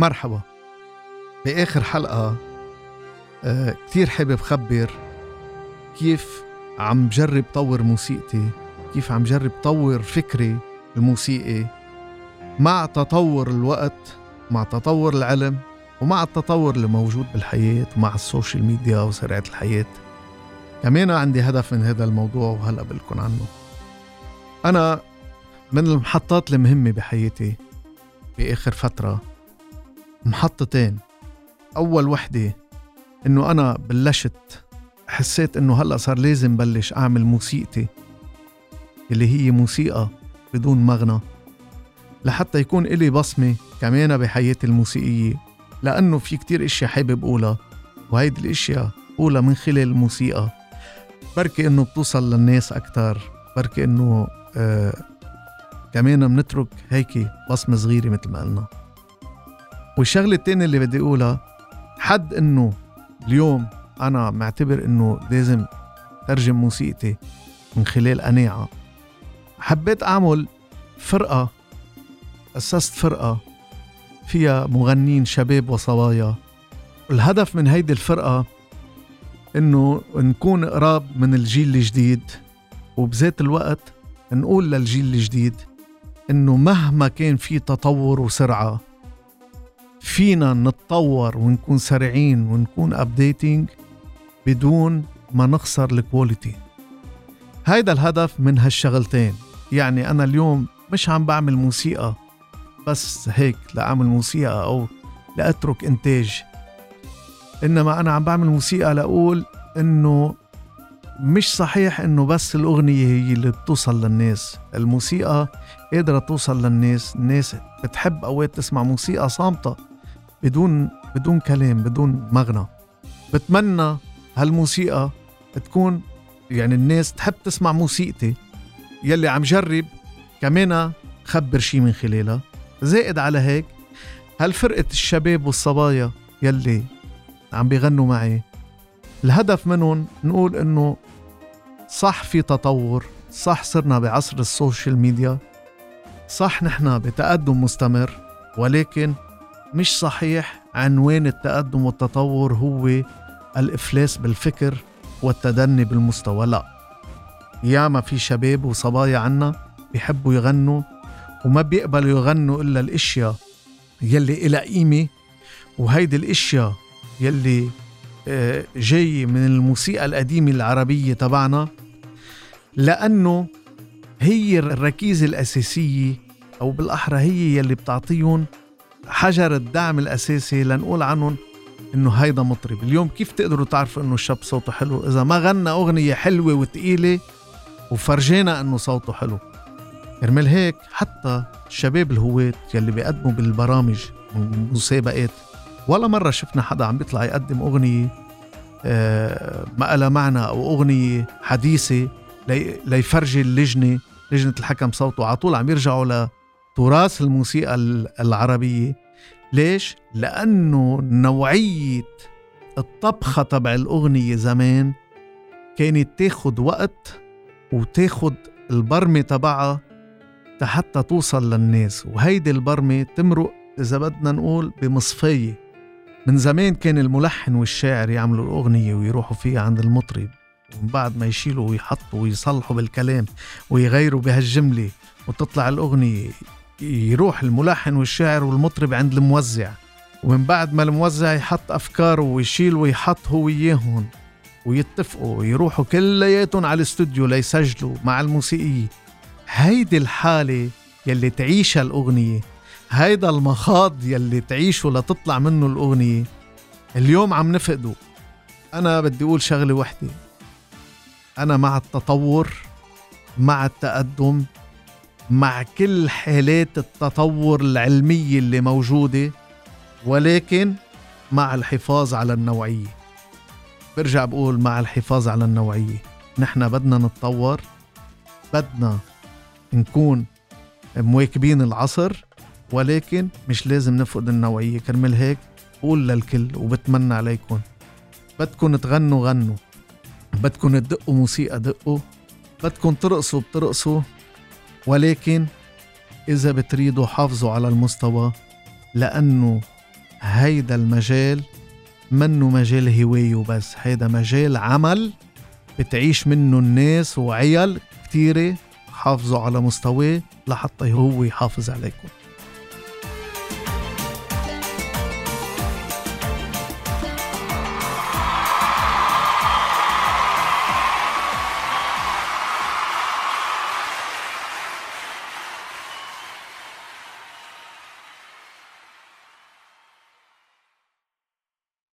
مرحبا. بآخر حلقة آه كتير حابب خبر كيف عم جرب طور موسيقتي كيف عم جرب طور فكري الموسيقي مع تطور الوقت مع تطور العلم ومع التطور اللي موجود بالحياة ومع ال social media وسرعة الحياة. كمان عندي هدف من هذا الموضوع وهلأ بقلكن عنه. أنا من المحطات المهمة بحياتي بآخر فترة. محطتين. أول وحدة إنه أنا بلشت حسيت إنه هلأ صار لازم بلش أعمل موسيقتي اللي هي موسيقى بدون مغنى لحتى يكون إلي بصمة كمان بحياتي الموسيقية لأنه في كتير إشياء حابب أقولها وهيدي الإشياء أقولها من خلال الموسيقى. بركي إنه بتوصل للناس أكتر بركي إنه آه كمان منترك هيك بصمة صغيرة مثل ما قلنا. والشغلة التانية اللي بدي أقولها حد إنه اليوم أنا معتبر إنه لازم ترجم موسيقتي من خلال قناعة. حبيت أعمل فرقة أسست فرقة فيها مغنين شباب وصبايا. الهدف من هيدي الفرقة إنه نكون قراب من الجيل الجديد وبذات الوقت نقول للجيل الجديد إنه مهما كان في تطور وسرعة فينا نتطور ونكون سريعين ونكون updating بدون ما نخسر ال quality هيدا الهدف من هالشغلتين. يعني أنا اليوم مش عم بعمل موسيقى بس هيك لأعمل موسيقى أو لأترك إنتاج. إنما أنا عم بعمل موسيقى لأقول إنه مش صحيح إنه بس الأغنية هي اللي بتوصل للناس. الموسيقى قادرة توصل للناس. الناس بتحب أوقات تسمع موسيقى صامتة. بدون بدون كلام بدون مغنى. بتمنى هالموسيقى تكون يعني الناس تحب تسمع موسيقتي يلي عم جرب كمان خبر شي من خلالها. زائد على هيك هالفرقة الشباب والصبايا يلي عم بيغنوا معي الهدف منهم نقول إنه صح في تطور صح صرنا بعصر ال social media صح نحن بتقدم مستمر ولكن مش صحيح عنوان التقدم والتطور هو الإفلاس بالفكر والتدني بالمستوى. لا ياما في شباب وصبايا عنا بيحبوا يغنوا وما بيقبلوا يغنوا إلا الأشياء يلي إلها قيمة وهيدي الأشياء يلي آه، جاي من الموسيقى القديمة العربية تبعنا لأنه هي الركيزة الأساسية أو بالأحرى هي يلي بتعطيهم حجر الدعم الأساسي لنقول عنهم إنه هيدا مطرب. اليوم كيف تقدروا تعرفوا إنه الشاب صوته حلو؟ إذا ما غنى أغنية حلوة وتقيلة وفرجينا إنه صوته حلو. كرمال هيك حتى الشباب الهواة يلي بيقدموا بالبرامج والمسابقات ولا مرة شفنا حدا عم بيطلع يقدم أغنية آه، ما لها معنى أو أغنية حديثة ليفرجي اللجنة لجنة الحكم صوته. على طول عم يرجعوا لتراث الموسيقى العربية. ليش؟ لأنه نوعية الطبخة تبع الأغنية زمان كانت تاخد وقت وتاخد البرمة تبعها حتى توصل للناس وهيدي البرمة تمرق إذا بدنا نقول بمصفية. من زمان كان الملحن والشاعر يعملوا الأغنية ويروحوا فيها عند المطرب ومن بعد ما يشيلوا ويحطوا ويصلحوا بالكلام ويغيروا بهالجملة وتطلع الأغنية. يروح الملحن والشاعر والمطرب عند الموزع ومن بعد ما الموزع يحط أفكاره ويشيل ويحط هو إياهم ويتفقوا ويروحوا كلياتهم على الاستوديو ليسجلوا مع الموسيقي هيدي الحالة يلي تعيشها الأغنية هيدا المخاض يلي تعيشه لتطلع منه الأغنية. اليوم عم نفقده. أنا بدي أقول شغلة وحدة. أنا مع التطور مع التقدم مع كل حالات التطور العلمية اللي موجودة ولكن مع الحفاظ على النوعية. برجع بقول مع الحفاظ على النوعية. نحن بدنا نتطور بدنا نكون مواكبين العصر ولكن مش لازم نفقد النوعية. كرمال هيك بقول للكل وبتمنى عليكم. بدكم تغنوا غنوا. بدكم تدقوا موسيقى دقوا. بدكم ترقصوا بترقصوا. ولكن إذا بتريدوا حافظوا على المستوى لأنه هيدا المجال منه مجال هواية وبس. هيدا مجال عمل بتعيش منه الناس وعيال كتيرة حافظوا على مستواه لحتى هو يحافظ عليكم.